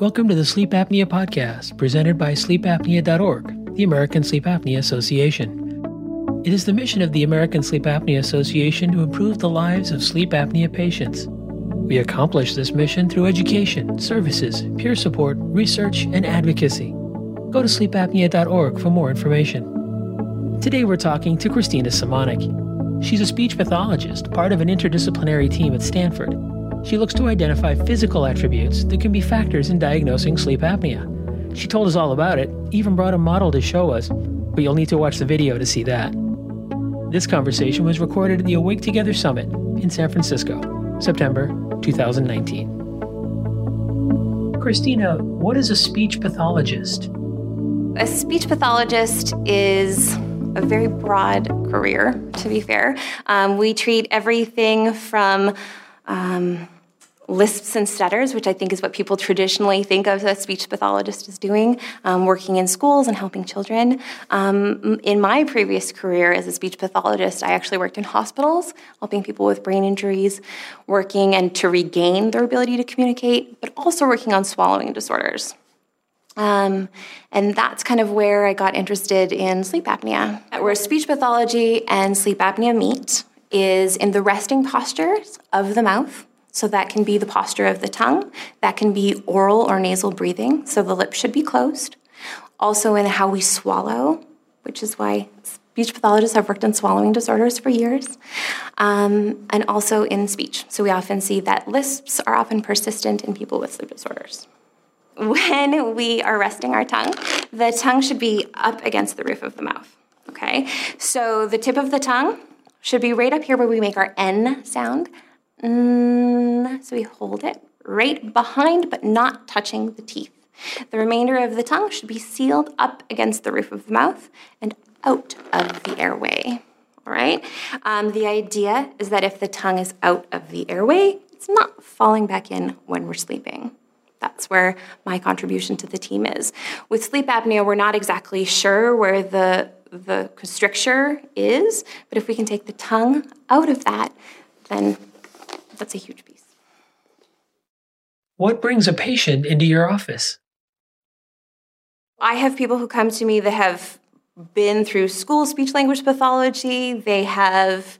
Welcome to the Sleep Apnea Podcast, presented by sleepapnea.org, the American Sleep Apnea Association. It is the mission of the American Sleep Apnea Association to improve the lives of sleep apnea patients. We accomplish this mission through education, services, peer support, research, and advocacy. Go to sleepapnea.org for more information. Today we're talking to Christina Simonik. She's a speech pathologist, part of an interdisciplinary team at Stanford she looks to identify physical attributes that can be factors in diagnosing sleep apnea. She told us all about it, even brought a model to show us, but you'll need to watch the video to see that. This conversation was recorded at the Awake Together Summit in San Francisco, September 2019. Christina, what is a speech pathologist? A speech pathologist is a very broad career, to be fair. Um, we treat everything from um, lisps and stutters, which I think is what people traditionally think of a speech pathologist as doing, um, working in schools and helping children. Um, in my previous career as a speech pathologist, I actually worked in hospitals, helping people with brain injuries, working and to regain their ability to communicate, but also working on swallowing disorders. Um, and that's kind of where I got interested in sleep apnea, where speech pathology and sleep apnea meet is in the resting postures of the mouth. So that can be the posture of the tongue, that can be oral or nasal breathing, so the lips should be closed. Also, in how we swallow, which is why speech pathologists have worked on swallowing disorders for years, um, and also in speech. So we often see that lisps are often persistent in people with sleep disorders. When we are resting our tongue, the tongue should be up against the roof of the mouth. Okay, so the tip of the tongue should be right up here where we make our N sound. Mm, so we hold it right behind, but not touching the teeth. The remainder of the tongue should be sealed up against the roof of the mouth and out of the airway. All right? Um, the idea is that if the tongue is out of the airway, it's not falling back in when we're sleeping. That's where my contribution to the team is. With sleep apnea, we're not exactly sure where the the stricture is, but if we can take the tongue out of that, then that's a huge piece. What brings a patient into your office? I have people who come to me that have been through school speech language pathology. They have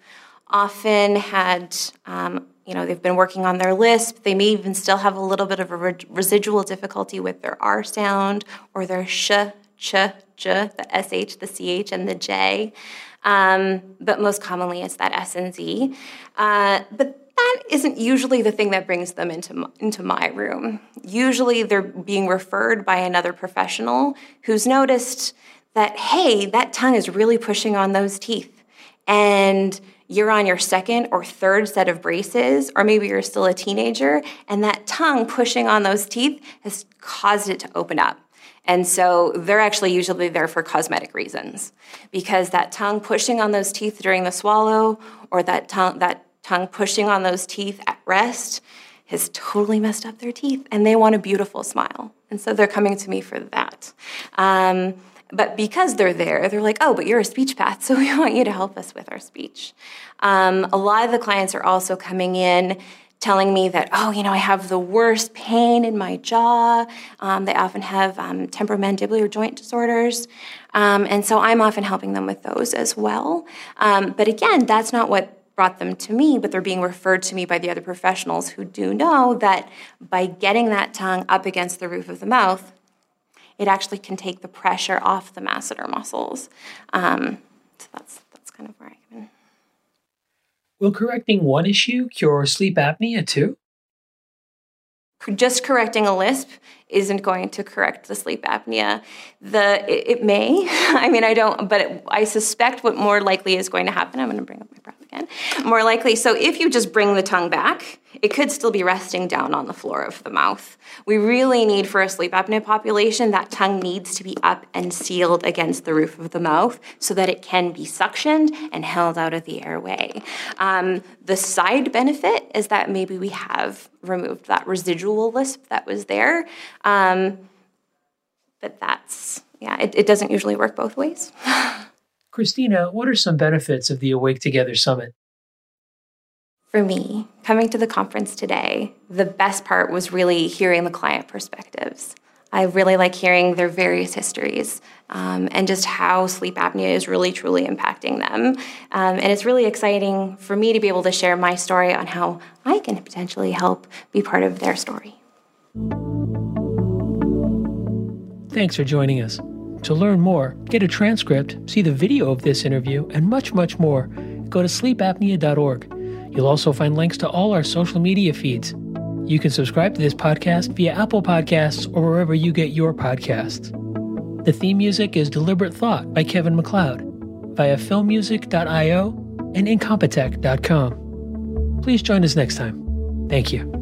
often had, um, you know, they've been working on their lisp. They may even still have a little bit of a re- residual difficulty with their R sound or their sh, ch, j, the sh, the ch, and the j. Um, but most commonly it's that s and z. Uh, but that isn't usually the thing that brings them into, into my room. Usually they're being referred by another professional who's noticed that, hey, that tongue is really pushing on those teeth. And you're on your second or third set of braces, or maybe you're still a teenager, and that tongue pushing on those teeth has caused it to open up. And so they're actually usually there for cosmetic reasons because that tongue pushing on those teeth during the swallow or that tongue, that tongue pushing on those teeth at rest has totally messed up their teeth and they want a beautiful smile. And so they're coming to me for that. Um, but because they're there, they're like, oh, but you're a speech path, so we want you to help us with our speech. Um, a lot of the clients are also coming in telling me that, oh, you know, I have the worst pain in my jaw. Um, they often have um, temporomandibular joint disorders. Um, and so I'm often helping them with those as well. Um, but again, that's not what brought them to me, but they're being referred to me by the other professionals who do know that by getting that tongue up against the roof of the mouth, it actually can take the pressure off the masseter muscles. Um, so that's, that's kind of where I come in. Will correcting one issue cure sleep apnea too? Just correcting a lisp isn't going to correct the sleep apnea. The it, it may. I mean, I don't, but it, I suspect what more likely is going to happen. I'm going to bring up my breath again. More likely. So if you just bring the tongue back, it could still be resting down on the floor of the mouth. We really need for a sleep apnea population that tongue needs to be up and sealed against the roof of the mouth so that it can be suctioned and held out of the airway. Um, the side benefit is that maybe we have removed that residual lisp that was there. Um, but that's, yeah, it, it doesn't usually work both ways. Christina, what are some benefits of the Awake Together Summit? For me, coming to the conference today, the best part was really hearing the client perspectives. I really like hearing their various histories um, and just how sleep apnea is really truly impacting them. Um, and it's really exciting for me to be able to share my story on how I can potentially help be part of their story. Thanks for joining us. To learn more, get a transcript, see the video of this interview, and much, much more, go to sleepapnea.org. You'll also find links to all our social media feeds. You can subscribe to this podcast via Apple Podcasts or wherever you get your podcasts. The theme music is Deliberate Thought by Kevin MacLeod via filmmusic.io and incompetech.com. Please join us next time. Thank you.